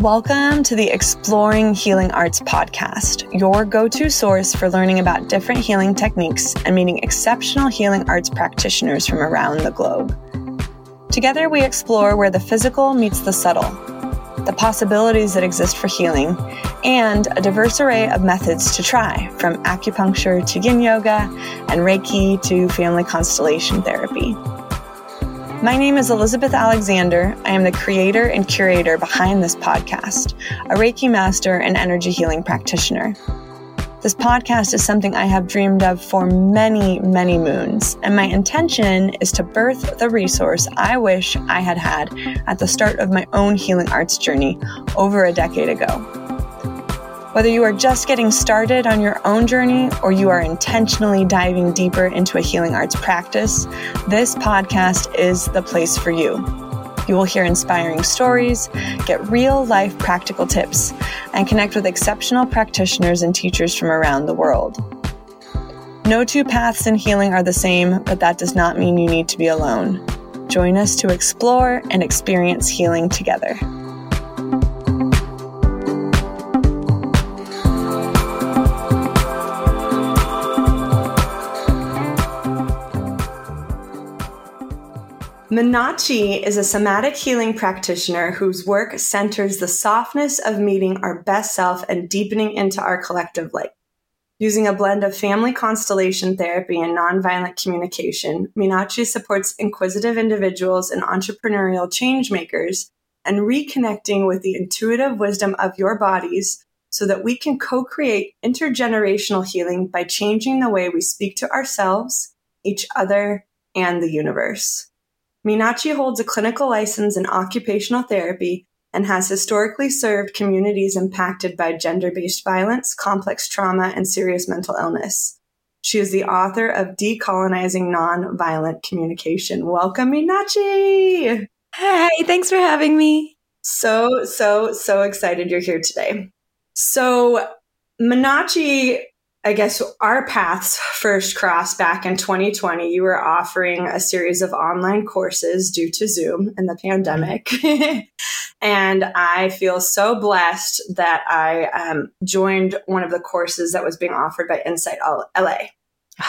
Welcome to the Exploring Healing Arts podcast, your go to source for learning about different healing techniques and meeting exceptional healing arts practitioners from around the globe. Together, we explore where the physical meets the subtle, the possibilities that exist for healing, and a diverse array of methods to try, from acupuncture to yin yoga and Reiki to family constellation therapy. My name is Elizabeth Alexander. I am the creator and curator behind this podcast, a Reiki master and energy healing practitioner. This podcast is something I have dreamed of for many, many moons, and my intention is to birth the resource I wish I had had at the start of my own healing arts journey over a decade ago. Whether you are just getting started on your own journey or you are intentionally diving deeper into a healing arts practice, this podcast is the place for you. You will hear inspiring stories, get real life practical tips, and connect with exceptional practitioners and teachers from around the world. No two paths in healing are the same, but that does not mean you need to be alone. Join us to explore and experience healing together. Meenadchi is a somatic healing practitioner whose work centers the softness of meeting our best self and deepening into our collective light. Using a blend of family constellation therapy and nonviolent communication, Meenadchi supports inquisitive individuals and entrepreneurial change makers and reconnecting with the intuitive wisdom of your bodies so that we can co-create intergenerational healing by changing the way we speak to ourselves, each other, and the universe. Meenadchi holds a clinical license in occupational therapy and has historically served communities impacted by gender based violence, complex trauma, and serious mental illness. She is the author of Decolonizing Nonviolent Communication. Welcome, Meenadchi! Hey, thanks for having me. So, so, so excited you're here today. So, Meenadchi I guess our paths first crossed back in 2020. You were offering a series of online courses due to Zoom and the pandemic. and I feel so blessed that I um, joined one of the courses that was being offered by Insight LA.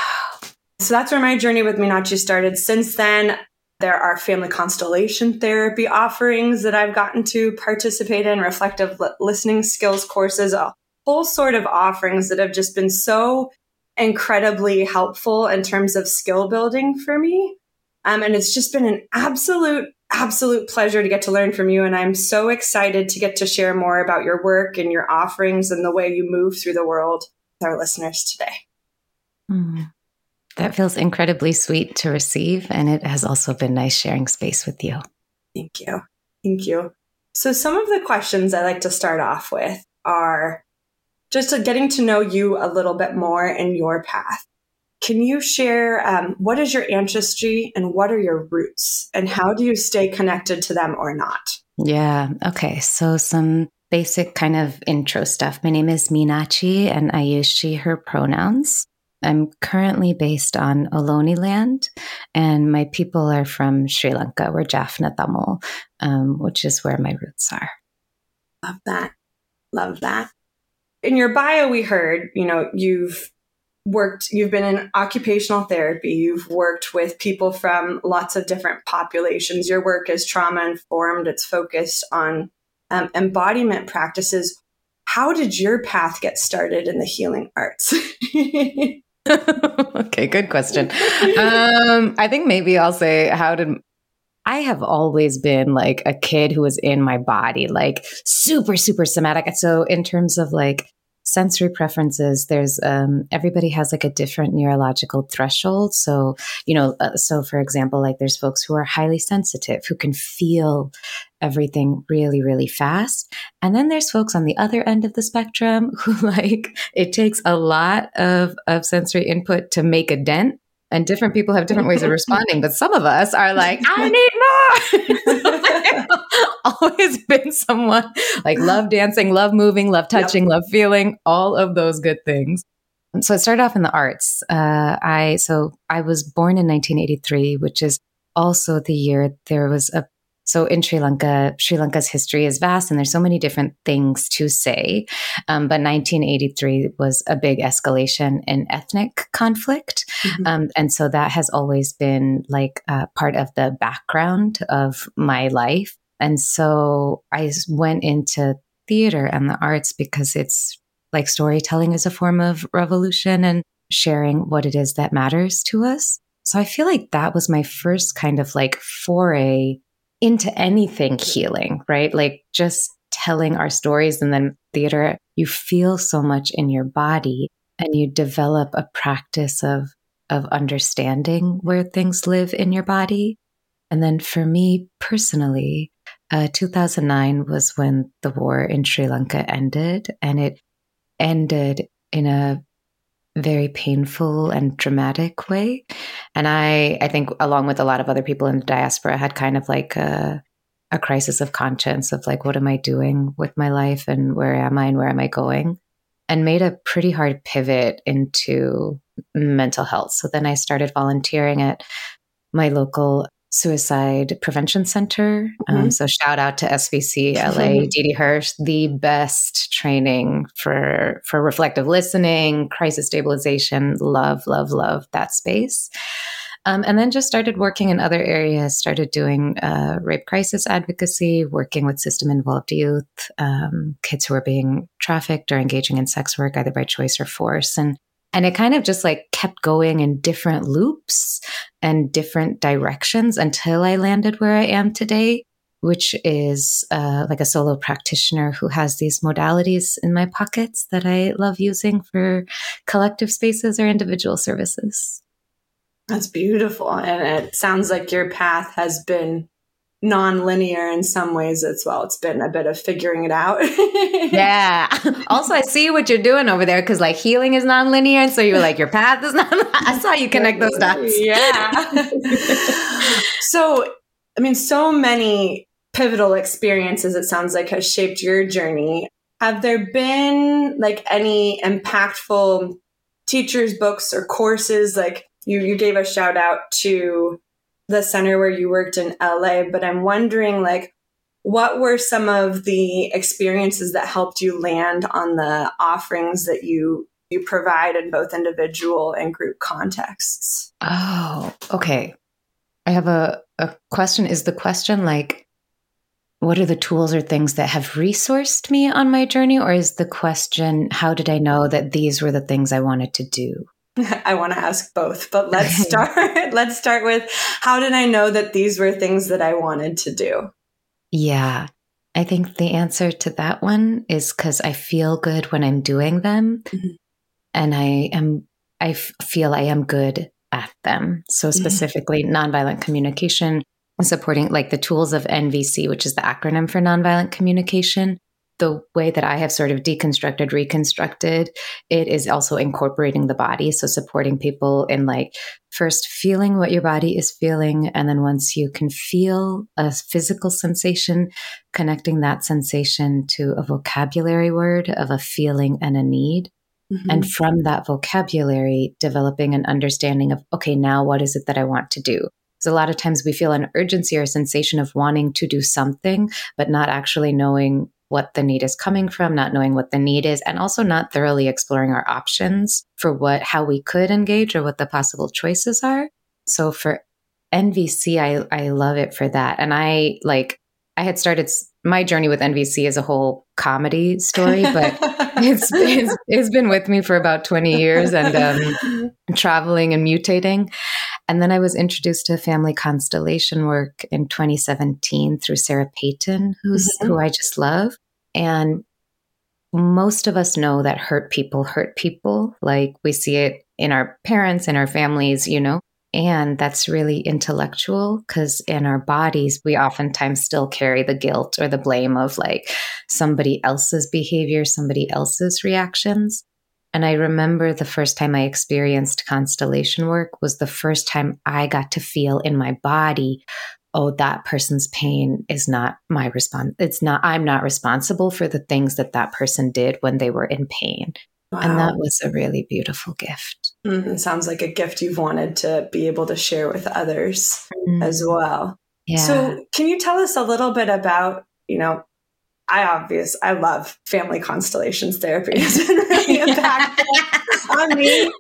so that's where my journey with Meenadchi started. Since then, there are family constellation therapy offerings that I've gotten to participate in, reflective listening skills courses, whole sort of offerings that have just been so incredibly helpful in terms of skill building for me. Um, and it's just been an absolute, absolute pleasure to get to learn from you. And I'm so excited to get to share more about your work and your offerings and the way you move through the world with our listeners today. Mm. That feels incredibly sweet to receive. And it has also been nice sharing space with you. Thank you. Thank you. So, some of the questions I like to start off with are just getting to know you a little bit more in your path. Can you share um, what is your ancestry and what are your roots and how do you stay connected to them or not? Yeah. Okay. So, some basic kind of intro stuff. My name is Meenadchi and I use she, her pronouns. I'm currently based on Ohlone land, and my people are from Sri Lanka. We're Jaffna Tamil, um, which is where my roots are. Love that. Love that in your bio, we heard, you know, you've worked, you've been in occupational therapy, you've worked with people from lots of different populations. Your work is trauma informed, it's focused on um, embodiment practices. How did your path get started in the healing arts? okay, good question. Um, I think maybe I'll say, how did I have always been like a kid who was in my body, like super, super somatic. So, in terms of like sensory preferences, there's um, everybody has like a different neurological threshold. So, you know, uh, so for example, like there's folks who are highly sensitive who can feel everything really, really fast. And then there's folks on the other end of the spectrum who like it takes a lot of, of sensory input to make a dent and different people have different ways of responding but some of us are like i need more. Always been someone like love dancing love moving love touching yep. love feeling all of those good things. So it started off in the arts. Uh, i so i was born in 1983 which is also the year there was a so in Sri Lanka, Sri Lanka's history is vast and there's so many different things to say. Um, but 1983 was a big escalation in ethnic conflict. Mm-hmm. Um, and so that has always been like uh, part of the background of my life. And so I went into theater and the arts because it's like storytelling is a form of revolution and sharing what it is that matters to us. So I feel like that was my first kind of like foray into anything healing, right? Like just telling our stories and then theater, you feel so much in your body and you develop a practice of of understanding where things live in your body. And then for me personally, uh, 2009 was when the war in Sri Lanka ended, and it ended in a very painful and dramatic way. And I, I think, along with a lot of other people in the diaspora, had kind of like a, a crisis of conscience of like, what am I doing with my life and where am I and where am I going? And made a pretty hard pivot into mental health. So then I started volunteering at my local Suicide Prevention Center. Um, mm-hmm. Um, so shout out to SPC LA, Didi Hirsch, the best training for for reflective listening, crisis stabilization. Love, love, love that space. Um, and then just started working in other areas, started doing uh, rape crisis advocacy, working with system involved youth, um, kids who are being trafficked or engaging in sex work, either by choice or force. And and it kind of just like kept going in different loops and different directions until I landed where I am today, which is uh, like a solo practitioner who has these modalities in my pockets that I love using for collective spaces or individual services. That's beautiful. And it sounds like your path has been non-linear in some ways as well. It's been a bit of figuring it out. yeah. Also, I see what you're doing over there because like healing is non-linear, and so you're like your path is not. I saw you connect those dots. Yeah. so, I mean, so many pivotal experiences. It sounds like has shaped your journey. Have there been like any impactful teachers, books, or courses? Like you, you gave a shout out to the center where you worked in LA, but I'm wondering like what were some of the experiences that helped you land on the offerings that you you provide in both individual and group contexts? Oh, okay. I have a, a question. Is the question like, what are the tools or things that have resourced me on my journey? Or is the question, how did I know that these were the things I wanted to do? I want to ask both, but let's start let's start with how did I know that these were things that I wanted to do? Yeah. I think the answer to that one is cuz I feel good when I'm doing them mm-hmm. and I am I f- feel I am good at them. So mm-hmm. specifically mm-hmm. nonviolent communication supporting like the tools of NVC, which is the acronym for nonviolent communication the way that I have sort of deconstructed, reconstructed, it is also incorporating the body. So supporting people in like first feeling what your body is feeling. And then once you can feel a physical sensation, connecting that sensation to a vocabulary word of a feeling and a need. Mm-hmm. And from that vocabulary, developing an understanding of, okay, now what is it that I want to do? Because a lot of times we feel an urgency or a sensation of wanting to do something, but not actually knowing what the need is coming from, not knowing what the need is, and also not thoroughly exploring our options for what, how we could engage or what the possible choices are. So for NVC, I, I love it for that. And I like, I had started my journey with NVC as a whole comedy story, but it's, it's, it's been with me for about 20 years and um, traveling and mutating. And then I was introduced to family constellation work in 2017 through Sarah Peyton, who's mm-hmm. who I just love. And most of us know that hurt people hurt people. Like we see it in our parents, in our families, you know. And that's really intellectual because in our bodies, we oftentimes still carry the guilt or the blame of like somebody else's behavior, somebody else's reactions. And I remember the first time I experienced constellation work was the first time I got to feel in my body, oh, that person's pain is not my response. It's not, I'm not responsible for the things that that person did when they were in pain. Wow. And that was a really beautiful gift. Mm-hmm. Sounds like a gift you've wanted to be able to share with others mm-hmm. as well. Yeah. So, can you tell us a little bit about, you know, I obvious I love family constellations therapy. It's been really impactful on me.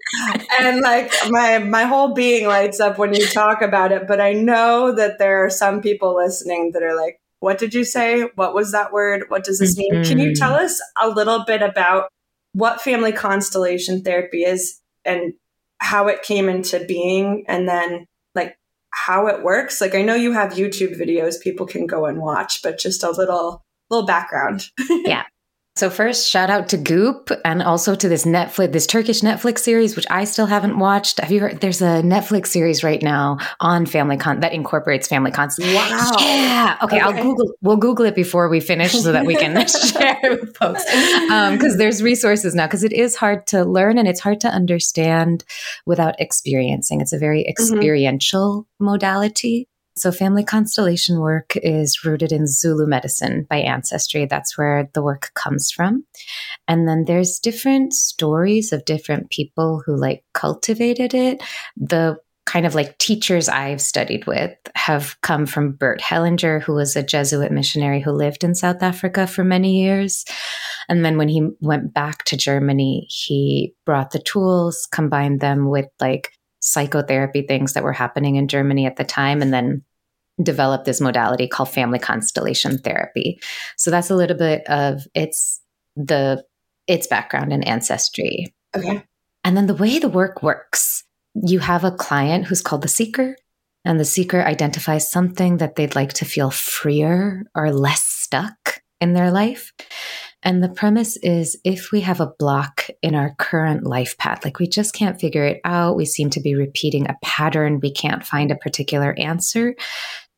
And like my my whole being lights up when you talk about it. But I know that there are some people listening that are like, what did you say? What was that word? What does this mean? Mm-hmm. Can you tell mm-hmm. us a little bit about what family constellation therapy is and how it came into being and then like how it works? Like I know you have YouTube videos people can go and watch, but just a little little background. yeah. So first, shout out to Goop and also to this Netflix, this Turkish Netflix series, which I still haven't watched. Have you heard? There's a Netflix series right now on family con that incorporates family cons. Wow. Yeah. Okay, okay, I'll Google. We'll Google it before we finish so that we can share with folks. Because um, there's resources now. Because it is hard to learn and it's hard to understand without experiencing. It's a very mm-hmm. experiential mm-hmm. modality. So, family constellation work is rooted in Zulu medicine by ancestry. That's where the work comes from. And then there's different stories of different people who like cultivated it. The kind of like teachers I've studied with have come from Bert Hellinger, who was a Jesuit missionary who lived in South Africa for many years. And then when he went back to Germany, he brought the tools, combined them with like psychotherapy things that were happening in Germany at the time, and then developed this modality called family constellation therapy. So that's a little bit of its the its background and ancestry. Okay. And then the way the work works, you have a client who's called the seeker, and the seeker identifies something that they'd like to feel freer or less stuck in their life. And the premise is if we have a block in our current life path, like we just can't figure it out, we seem to be repeating a pattern, we can't find a particular answer,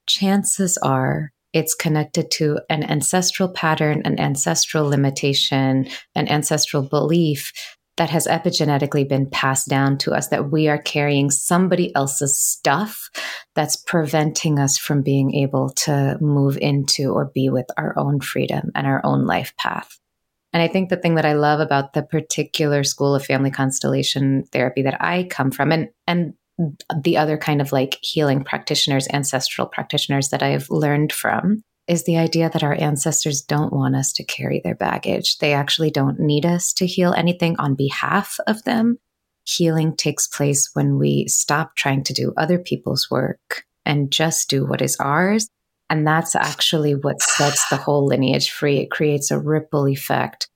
chances are it's connected to an ancestral pattern, an ancestral limitation, an ancestral belief that has epigenetically been passed down to us that we are carrying somebody else's stuff that's preventing us from being able to move into or be with our own freedom and our own life path. And I think the thing that I love about the particular school of family constellation therapy that I come from, and, and the other kind of like healing practitioners, ancestral practitioners that I've learned from is the idea that our ancestors don't want us to carry their baggage. They actually don't need us to heal anything on behalf of them. Healing takes place when we stop trying to do other people's work and just do what is ours. And that's actually what sets the whole lineage free. It creates a ripple effect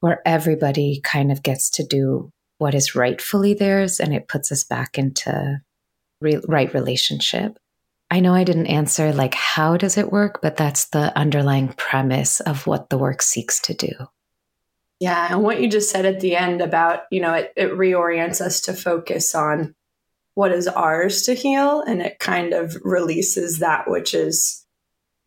where everybody kind of gets to do what is rightfully theirs and it puts us back into re- right relationship. I know I didn't answer like how does it work, but that's the underlying premise of what the work seeks to do. Yeah, and what you just said at the end about, you know, it, it reorients us to focus on what is ours to heal and it kind of releases that which is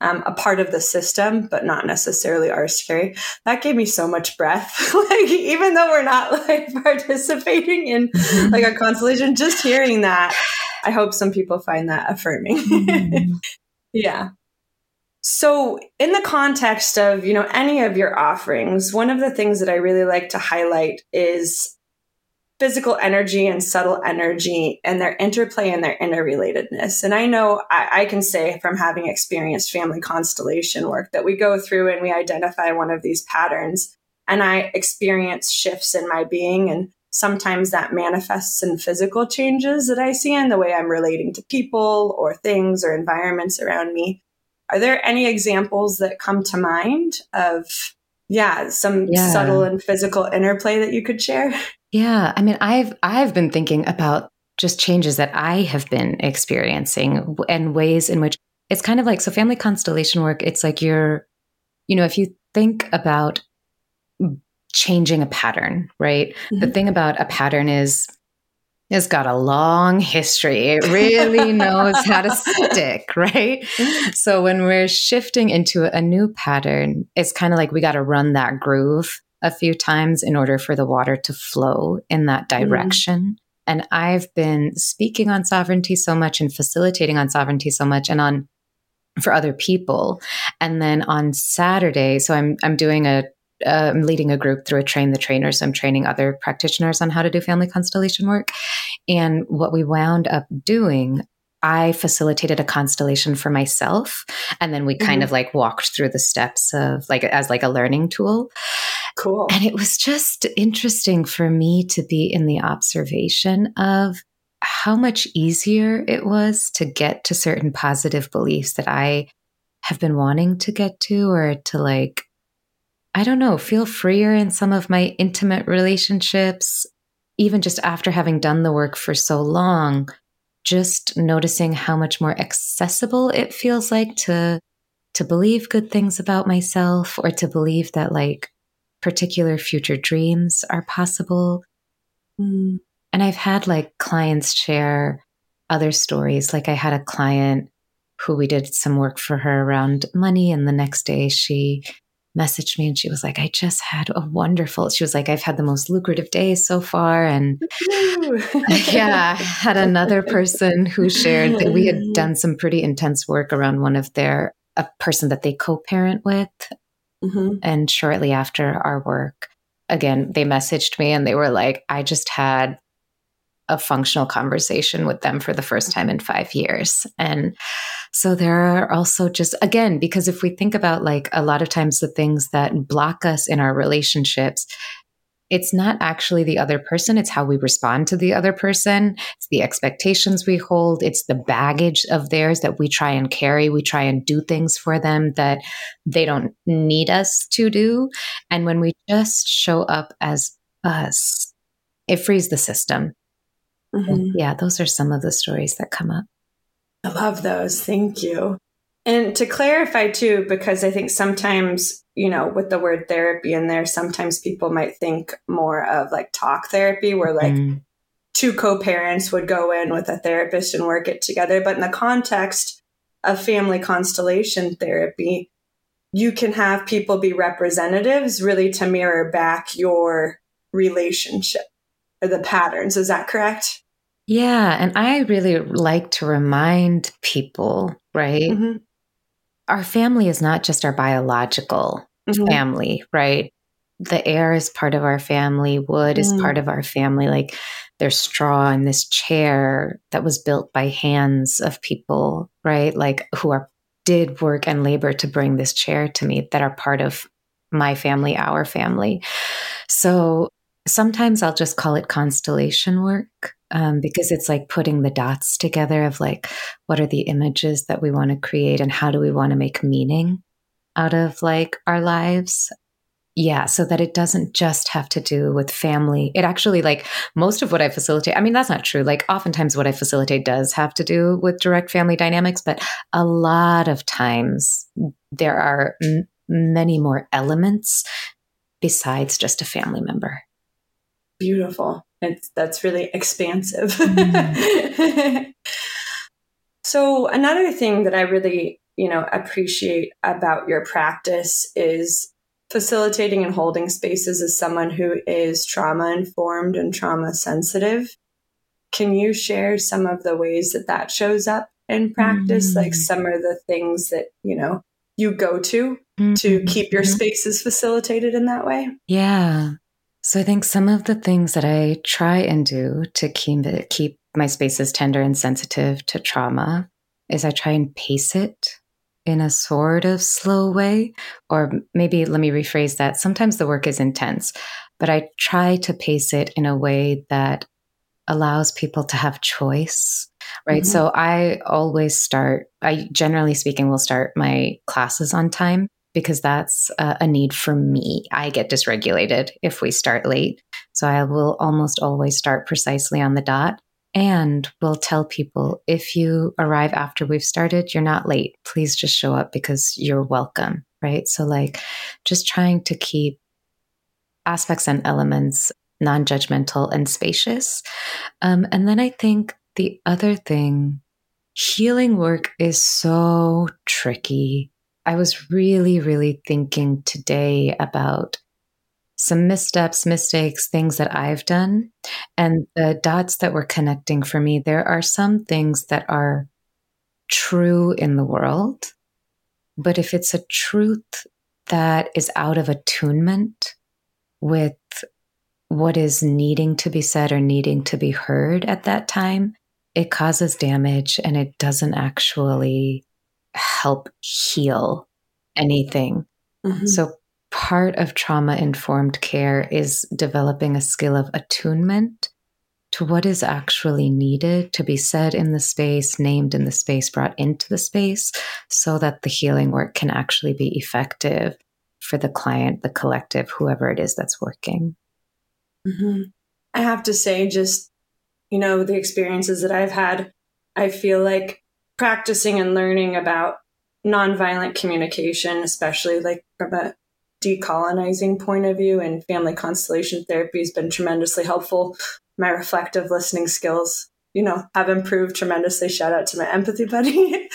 um, a part of the system, but not necessarily ours to carry. That gave me so much breath. like even though we're not like participating in like a constellation, just hearing that, I hope some people find that affirming. Mm-hmm. yeah. So, in the context of, you know, any of your offerings, one of the things that I really like to highlight is physical energy and subtle energy and their interplay and their interrelatedness. And I know I, I, can say from having experienced family constellation work that we go through and we identify one of these patterns and I experience shifts in my being. And sometimes that manifests in physical changes that I see in the way I'm relating to people or things or environments around me. Are there any examples that come to mind of, yeah, some yeah. subtle and physical interplay that you could share? Yeah, I mean, I've I've been thinking about just changes that I have been experiencing and ways in which it's kind of like so family constellation work. It's like you're, you know, if you think about changing a pattern, right? Mm-hmm. The thing about a pattern is it's got a long history. It really knows how to stick, right? So when we're shifting into a new pattern, it's kind of like we got to run that groove a few times in order for the water to flow in that mm-hmm. direction. Mm. And I've been speaking on sovereignty so much and facilitating on sovereignty so much and on for other people. And then on Saturday, so I'm I'm doing a uh, I'm leading a group through a train the trainers. I'm training other practitioners on how to do family constellation work. And what we wound up doing I facilitated a constellation for myself. And then we mm-hmm. kind of like walked through the steps of like as like a learning tool. Cool. And it was just interesting for me to be in the observation of how much easier it was to get to certain positive beliefs that I have been wanting to get to or to like I don't know, feel freer in some of my intimate relationships, even just after having done the work for so long, just noticing how much more accessible it feels like to to believe good things about myself or to believe that like particular future dreams are possible. Mm. And I've had like clients share other stories. Like I had a client who we did some work for her around money, and the next day she messaged me and she was like, I just had a wonderful, she was like, I've had the most lucrative day so far. And yeah, had another person who shared that we had done some pretty intense work around one of their, a person that they co parent with. Mm-hmm. And shortly after our work, again, they messaged me and they were like, I just had a functional conversation with them for the first time in five years. And so there are also just, again, because if we think about like a lot of times the things that block us in our relationships, it's not actually the other person. It's how we respond to the other person. It's the expectations we hold. It's the baggage of theirs that we try and carry. We try and do things for them that they don't need us to do. And when we just show up as us, it frees the system Mm-hmm. Yeah, those are some of the stories that come up. I love those. Thank you. And to clarify too, because I think sometimes, you know, with the word therapy in there, sometimes people might think more of like talk therapy, where like mm. two co parents would go in with a therapist and work it together. But in the context of family constellation therapy, you can have people be representatives really to mirror back your relationship or the patterns. Is that correct? Yeah. And I really like to remind people, right? Mm-hmm. Our family is not just our biological mm-hmm. family, right? The air is part of our family, wood mm. is part of our family. Like there's straw in this chair that was built by hands of people, right? Like who are did work and labor to bring this chair to me that are part of my family, our family. So sometimes I'll just call it constellation work um, because it's like putting the dots together of like what are the images that we want to create and how do we want to make meaning out of like our lives? Yeah so that it doesn't just have to do with family. It actually like most of what i facilitate i mean that's not true. Like oftentimes what i facilitate does have to do with direct family dynamics but a lot of times there are m- many more elements besides just a family member beautiful it's, that's really expansive. Mm. so another thing that I really, you know, appreciate about your practice is facilitating and holding spaces as someone who is trauma informed and trauma sensitive. Can you share some of the ways that that shows up in practice? Mm. Like some of the things that, you know, you go to mm-hmm. to keep your mm-hmm. spaces facilitated in that way? Yeah. So I think some of the things that I try and do to keep it, keep my spaces tender and sensitive to trauma is I try and pace it in a sort of slow way. Or maybe let me rephrase that. Sometimes the work is intense, but I try to pace it in a way that allows people to have choice. Right. Mm-hmm. So I always start, I generally speaking will start my classes on time because that's a, a need for me. I get dysregulated if we start late. So I will almost always start precisely on the dot and will tell people if you arrive after we've started, you're not late. Please just show up because you're welcome. Right. So, like, just trying to keep aspects and elements non judgmental and spacious. Um, and then I think the other thing, healing work is so tricky I was really, really thinking today about some missteps, mistakes, things that I've done. And the dots that were connecting for me, there are some things that are true in the world. But if it's a truth that is out of attunement with what is needing to be said or needing to be heard at that time, it causes damage and it doesn't actually help heal anything. Mm-hmm. So, part of trauma informed care is developing a skill of attunement to what is actually needed to be said in the space, named in the space, brought into the space, so that the healing work can actually be effective for the client, the collective, whoever it is that's working. Mm-hmm. I have to say, just, you know, the experiences that I've had, I feel like practicing and learning about nonviolent communication, especially like from a decolonizing point of view and family constellation therapy has been tremendously helpful. My reflective listening skills, you know, have improved tremendously. Shout out to my empathy buddy.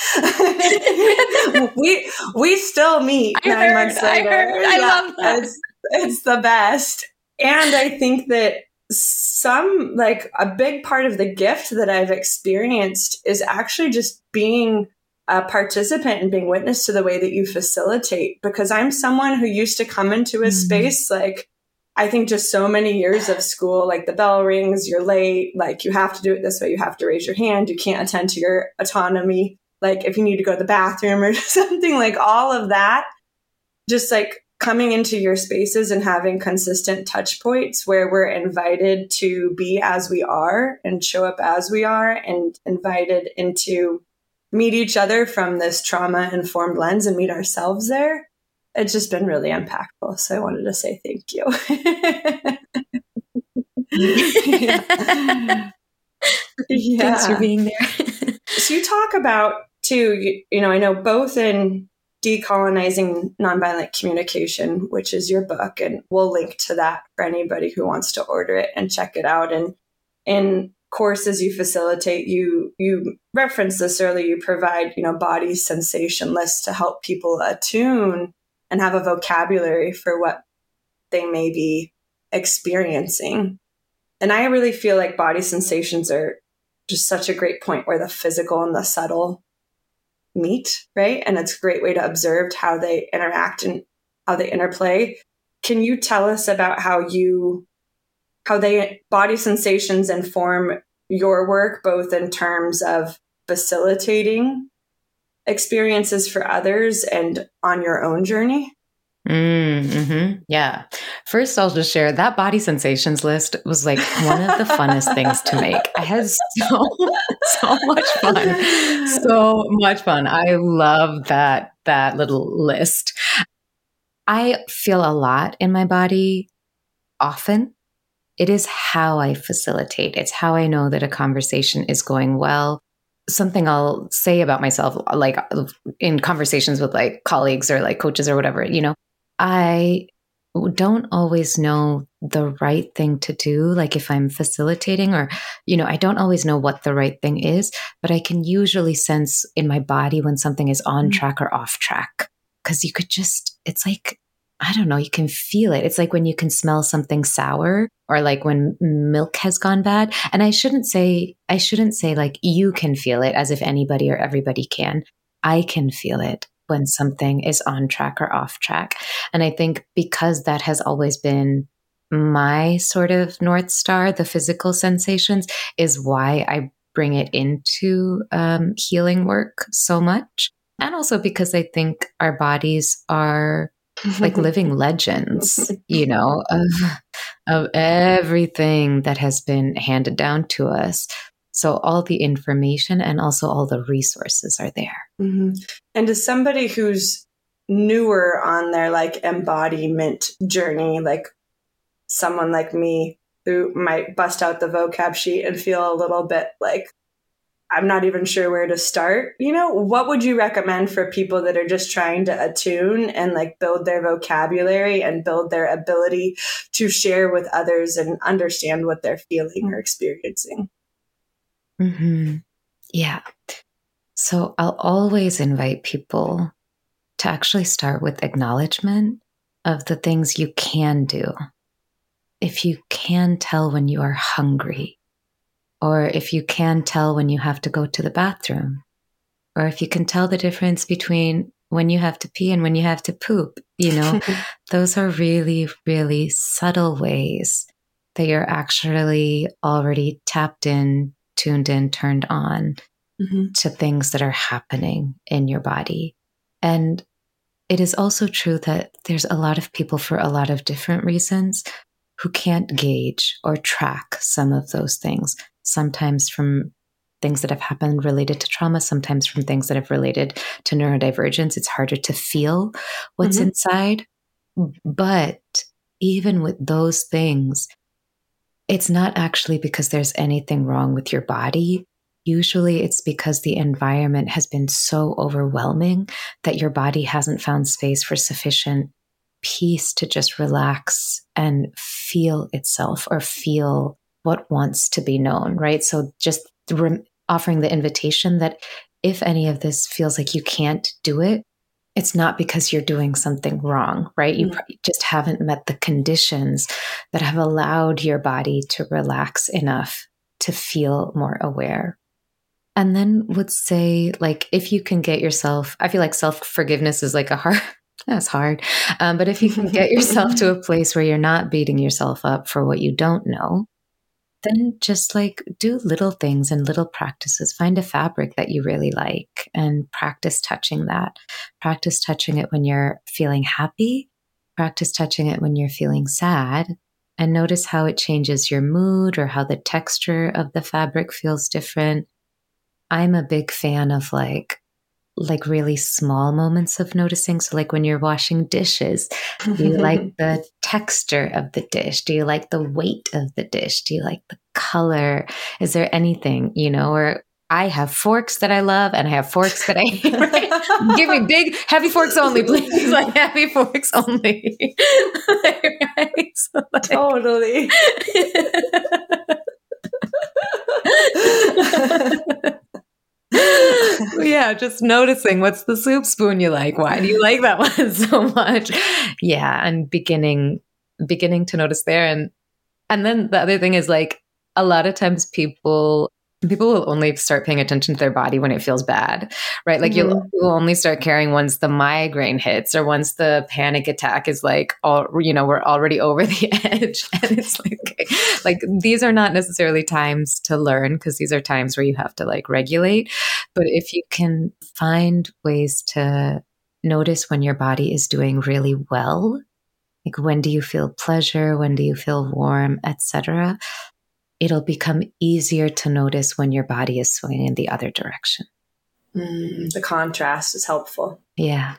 we we still meet I nine heard, months later. I, I yeah, love that. It's, it's the best. And I think that some like a big part of the gift that I've experienced is actually just being a participant and being witness to the way that you facilitate because I'm someone who used to come into a mm-hmm. space like I think just so many years of school, like the bell rings, you're late, like you have to do it this way, you have to raise your hand, you can't attend to your autonomy, like if you need to go to the bathroom or something, like all of that, just like coming into your spaces and having consistent touch points where we're invited to be as we are and show up as we are and invited into meet each other from this trauma informed lens and meet ourselves there. It's just been really impactful. So I wanted to say thank you. yeah. yeah. Thanks for being there. so you talk about too, you, you know, I know both in decolonizing nonviolent communication, which is your book, and we'll link to that for anybody who wants to order it and check it out. And in courses you facilitate you you reference this earlier you provide you know body sensation lists to help people attune and have a vocabulary for what they may be experiencing and i really feel like body sensations are just such a great point where the physical and the subtle meet right and it's a great way to observe how they interact and how they interplay can you tell us about how you how they body sensations inform your work, both in terms of facilitating experiences for others and on your own journey? Mm-hmm. Yeah. First, I'll just share that body sensations list was like one of the funnest things to make. I had so, so much fun. So much fun. I love that, that little list. I feel a lot in my body often it is how I facilitate. It's how I know that a conversation is going well. Something I'll say about myself, like in conversations with like colleagues or like coaches or whatever, you know, I don't always know the right thing to do. Like if I'm facilitating or, you know, I don't always know what the right thing is, but I can usually sense in my body when something is on mm-hmm. track or off track. Cause you could just, it's like I don't know, you can feel it. It's like when you can smell something sour or like when milk has gone bad. And I shouldn't say, I shouldn't say like you can feel it as if anybody or everybody can. I can feel it when something is on track or off track. And I think because that has always been my sort of North Star, the physical sensations, is why I bring it into um, healing work so much. And also because I think our bodies are like living legends, you know, of, of everything that has been handed down to us. So all the information and also all the resources are there. Mm-hmm. And as somebody who's newer on their like embodiment journey, like someone like me who might bust out the vocab sheet and feel a little bit like I'm not even sure where to start. You know, what would you recommend for people that are just trying to attune and like build their vocabulary and build their ability to share with others and understand what they're feeling or experiencing? Mm-hmm. Yeah. So I'll always invite people to actually start with acknowledgement of the things you can do. If you can tell when you are hungry, or if you can tell when you have to go to the bathroom, or if you can tell the difference between when you have to pee and when you have to poop, you know, those are really, really subtle ways that you're actually already tapped in tuned in, turned on mm-hmm. to things that are happening in your body. And it is also true that there's a lot of people for a lot of different reasons who can't gauge or track some of those things, sometimes from things that have happened related to trauma, sometimes from things that have related to neurodivergence. It's harder to feel what's mm-hmm. inside. But even with those things, it's not actually because there's anything wrong with your body. Usually it's because the environment has been so overwhelming that your body hasn't found space for sufficient peace to just relax and feel itself or feel what wants to be known, right? So just offering the invitation that if any of this feels like you can't do it, it's not because you're doing something wrong, right? You mm-hmm. just haven't met the conditions that have allowed your body to relax enough to feel more aware. And then would say, like, if you can get yourself, I feel like self forgiveness is like a hard, that's hard. Um, but if you can get yourself to a place where you're not beating yourself up for what you don't know, then just like do little things and little practices. Find a fabric that you really like and practice touching that. Practice touching it when you're feeling happy. Practice touching it when you're feeling sad. And notice how it changes your mood or how the texture of the fabric feels different. I'm a big fan of like like really small moments of noticing. So, like when you're washing dishes, do you like the texture of the dish? Do you like the weight of the dish? Do you like the color? Is there anything, you know, or I have forks that I love and I have forks that I hate. Right? Give me big, heavy forks only, please. Like heavy forks only. right? so like, totally. Yeah, just noticing what's the soup spoon you like? Why do you like that one so much? Yeah, and beginning beginning to notice there and and then the other thing is like a lot of times people people will only start paying attention to their body when it feels bad, right? Like mm-hmm. you'll, you'll only start caring once the migraine hits or once the panic attack is like, all, you know, we're already over the edge. And it's like, like these are not necessarily times to learn because these are times where you have to like regulate. But if you can find ways to notice when your body is doing really well, like when do you feel pleasure? When do you feel warm, etc it'll become easier to notice when your body is swinging in the other direction. Mm, the contrast is helpful. Yeah.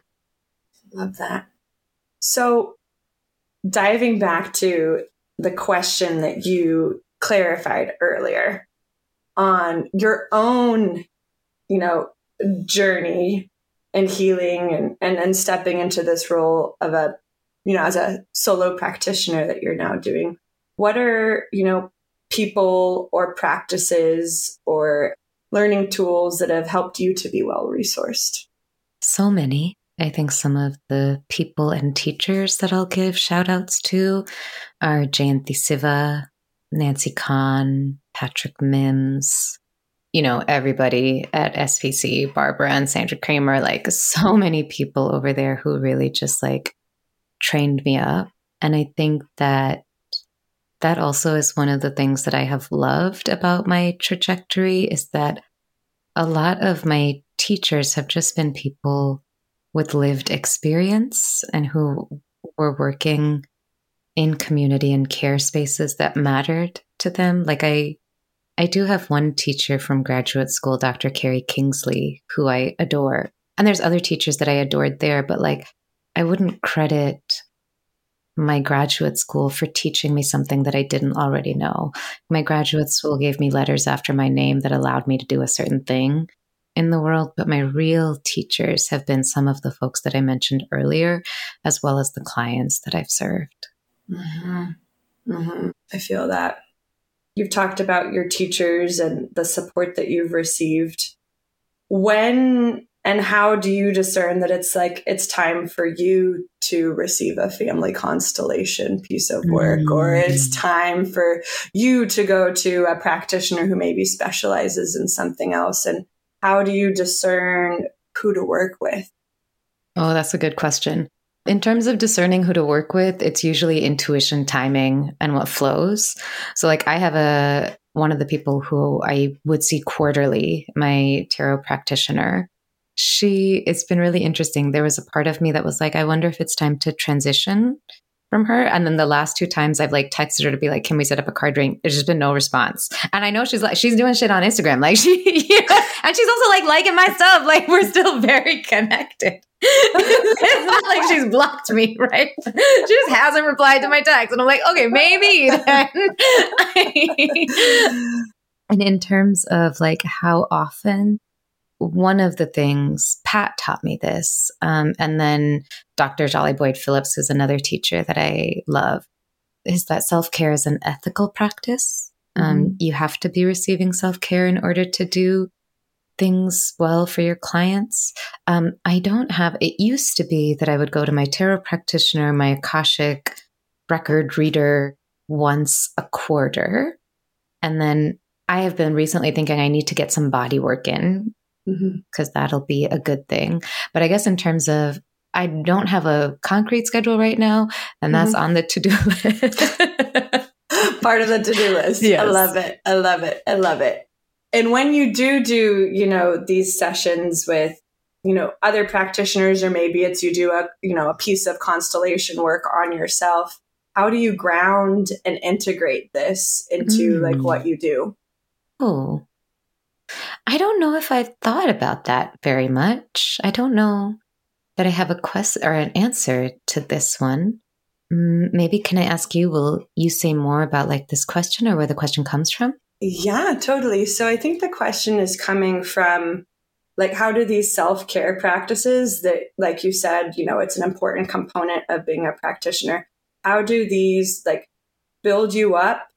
Love that. So, diving back to the question that you clarified earlier on your own, you know, journey and healing and, and, and stepping into this role of a, you know, as a solo practitioner that you're now doing. What are, you know, people or practices or learning tools that have helped you to be well resourced? So many. I think some of the people and teachers that I'll give shout outs to are Jayanti Siva, Nancy Kahn, Patrick Mims, you know, everybody at SPC, Barbara and Sandra Kramer, like so many people over there who really just like trained me up. And I think that that also is one of the things that I have loved about my trajectory is that a lot of my teachers have just been people with lived experience and who were working in community and care spaces that mattered to them. Like I I do have one teacher from graduate school, Dr. Carrie Kingsley, who I adore. And there's other teachers that I adored there, but like I wouldn't credit my graduate school for teaching me something that I didn't already know. My graduate school gave me letters after my name that allowed me to do a certain thing in the world, but my real teachers have been some of the folks that I mentioned earlier, as well as the clients that I've served. Mm-hmm. Mm-hmm. I feel that. You've talked about your teachers and the support that you've received. When and how do you discern that it's like it's time for you to receive a family constellation piece of work? Mm. or it's time for you to go to a practitioner who maybe specializes in something else? And how do you discern who to work with? Oh that's a good question. In terms of discerning who to work with, it's usually intuition, timing, and what flows. So, like, I have a one of the people who I would see quarterly, my tarot practitioner, she, it's been really interesting. There was a part of me that was like, I wonder if it's time to transition from her. And then the last two times I've like texted her to be like, can we set up a card drink? There's just been no response. And I know she's like, she's doing shit on Instagram. Like she, and she's also like liking my stuff. Like we're still very connected. it's not like she's blocked me, right? She just hasn't replied to my text. And I'm like, okay, maybe then. and in terms of like how often one of the things Pat taught me this, um, and then Dr. Jolly Boyd Phillips, who's another teacher that I love, is that self care is an ethical practice. Um, mm-hmm. Um, you have to be receiving self care in order to do things well for your clients. Um, I don't have, it used to be that I would go to my tarot practitioner, my Akashic record reader once a quarter. And then I have been recently thinking I need to get some body work in because mm-hmm. that'll be a good thing. But I guess in terms of, I don't have a concrete schedule right now, and that's mm-hmm. on the to do list. Part of the to do list. Yes. I love it. I love it. I love it. And when you do do, you know, these sessions with, you know, other practitioners, or maybe it's you do a, you know, a piece of constellation work on yourself, how do you ground and integrate this into mm. like what you do? Oh, I don't know if I've thought about that very much. I don't know that I have a question or an answer to this one. Mm, maybe can I ask you, will you say more about like this question or where the question comes from? Yeah, totally. So I think the question is coming from like how do these self-care practices that like you said, you know, it's an important component of being a practitioner. How do these like build you up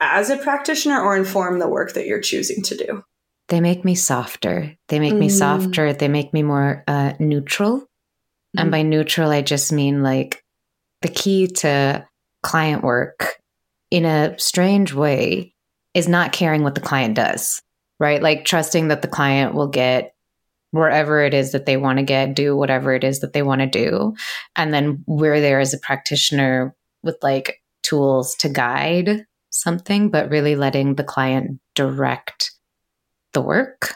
as a practitioner or inform the work that you're choosing to do? They make me softer. They make mm. me softer. They make me more uh, neutral. Mm. And by neutral, I just mean like the key to client work in a strange way is not caring what the client does, right? Like trusting that the client will get wherever it is that they want to get, do whatever it is that they want to do. And then we're there as a practitioner with like tools to guide something, but really letting the client direct the work.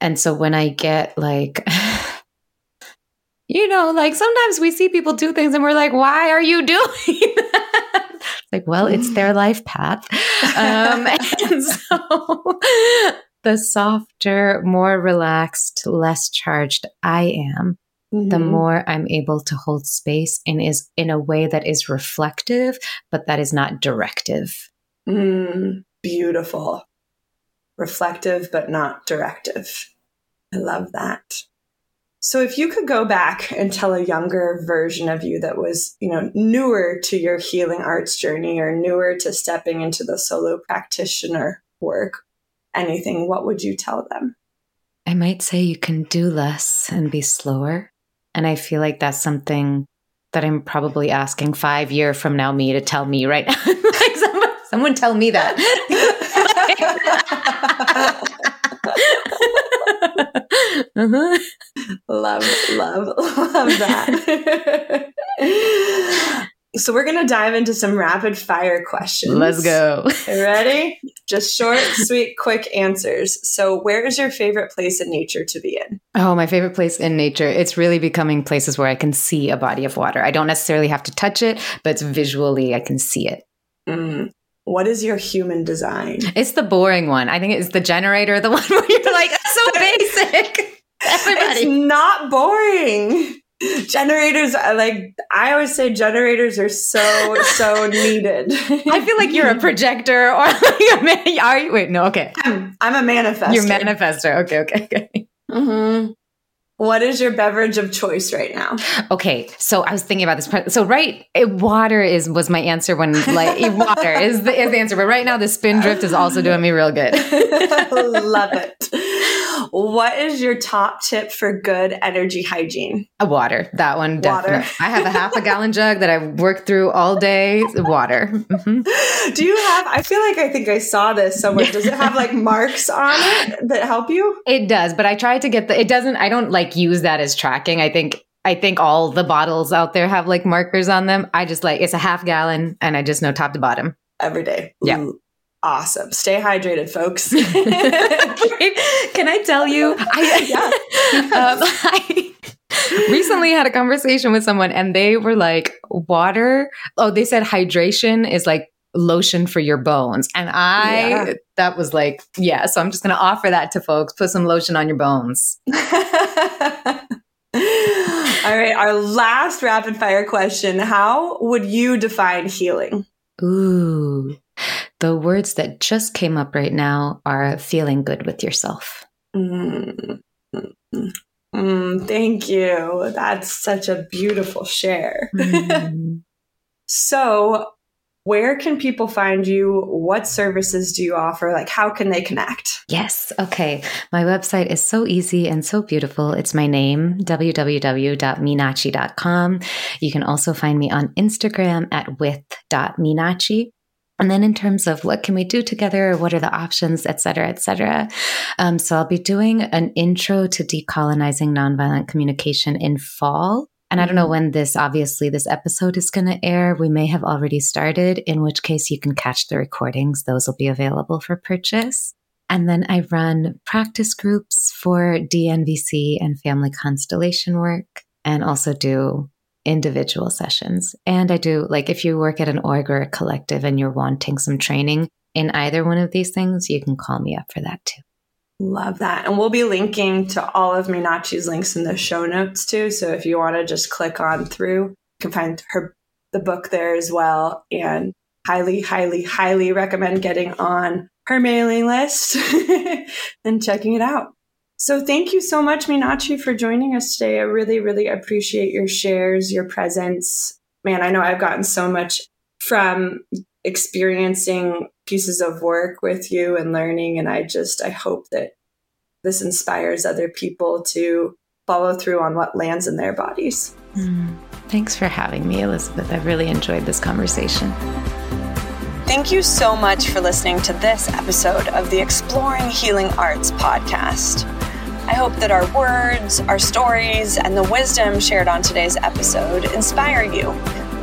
And so when I get like, you know, like sometimes we see people do things and we're like, why are you doing that? like, well, it's their life path. Um, and so the softer, more relaxed, less charged I am, mm-hmm. the more I'm able to hold space and is in a way that is reflective, but that is not directive. Mm, beautiful reflective but not directive. I love that. So if you could go back and tell a younger version of you that was, you know, newer to your healing arts journey or newer to stepping into the solo practitioner work, anything, what would you tell them? I might say you can do less and be slower. And I feel like that's something that I'm probably asking five year from now me to tell me right now. like someone, someone tell me that. uh-huh. Love, love, love that. so we're gonna dive into some rapid fire questions. Let's go. Ready? Just short, sweet, quick answers. So, where is your favorite place in nature to be in? Oh, my favorite place in nature. It's really becoming places where I can see a body of water. I don't necessarily have to touch it, but visually I can see it. Mm. What is your human design? It's the boring one. I think it's the generator, the one where you're like, so basic. Everybody. It's not boring. Generators are like I always say generators are so so needed. I feel like you're a projector or like a man. Are you? Wait, no, okay. I'm, I'm a manifestor. You're a manifestor. Okay, okay, okay. Mm-hmm. What is your beverage of choice right now? Okay, so I was thinking about this. So right, eh, water is was my answer when like eh, water is the, is the answer. But right now, the spindrift is also doing me real good. Love it. What is your top tip for good energy hygiene? A water. That one. Water. Definitely. I have a half a gallon jug that I work through all day. Water. Mm-hmm. Do you have? I feel like I think I saw this somewhere. Does it have like marks on it that help you? It does, but I try to get the. It doesn't. I don't like like use that as tracking. I think I think all the bottles out there have like markers on them. I just like it's a half gallon and I just know top to bottom. Every day. Yeah. Awesome. Stay hydrated, folks. Can I tell you? I, yeah. um, I recently had a conversation with someone and they were like, water. Oh, they said hydration is like lotion for your bones. And I, yeah. that was like, yeah. So I'm just going to offer that to folks. Put some lotion on your bones. All right. Our last rapid fire question How would you define healing? Ooh. The words that just came up right now are feeling good with yourself. Mm. Mm, thank you. That's such a beautiful share. Mm. so, where can people find you? What services do you offer? Like, how can they connect? Yes. Okay. My website is so easy and so beautiful. It's my name, www.meenadchi.com. You can also find me on Instagram at with.meenadchi. And then in terms of what can we do together, what are the options, et cetera, et cetera. Um, so I'll be doing an intro to decolonizing nonviolent communication in fall. And I don't know mm-hmm. when this, obviously, this episode is going to air. We may have already started, in which case you can catch the recordings. Those will be available for purchase. And then I run practice groups for DNVC and family constellation work and also do individual sessions. And I do, like, if you work at an org or a collective and you're wanting some training in either one of these things, you can call me up for that too. Love that. And we'll be linking to all of Meenadchi's links in the show notes too. So if you want to just click on through, you can find her the book there as well. And highly, highly, highly recommend getting on her mailing list and checking it out. So thank you so much, Meenadchi, for joining us today. I really, really appreciate your shares, your presence. Man, I know I've gotten so much from experiencing pieces of work with you and learning. And I just, I hope that this inspires other people to follow through on what lands in their bodies. Mm. Thanks for having me, Elizabeth. I really enjoyed this conversation. Thank you so much for listening to this episode of the Exploring Healing Arts podcast. I hope that our words, our stories, and the wisdom shared on today's episode inspire you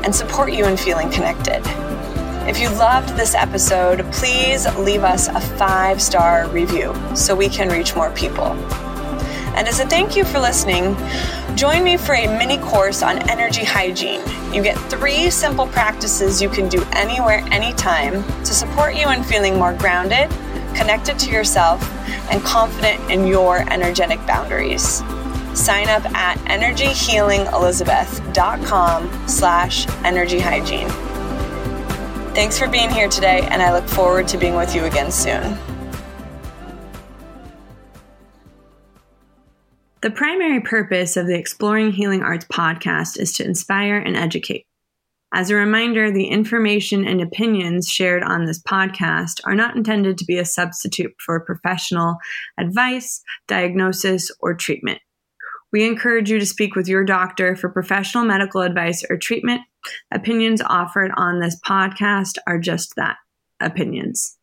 and support you in feeling connected. If you loved this episode, please leave us a five star review so we can reach more people. And as a thank you for listening, join me for a mini course on energy hygiene. You get three simple practices you can do anywhere, anytime to support you in feeling more grounded, connected to yourself, and confident in your energetic boundaries. Sign up at energyhealingelizabeth.com slash energy hygiene. Thanks for being here today, and I look forward to being with you again soon. The primary purpose of the Exploring Healing Arts podcast is to inspire and educate. As a reminder, the information and opinions shared on this podcast are not intended to be a substitute for professional advice, diagnosis, or treatment. We encourage you to speak with your doctor for professional medical advice or treatment. Opinions offered on this podcast are just that opinions.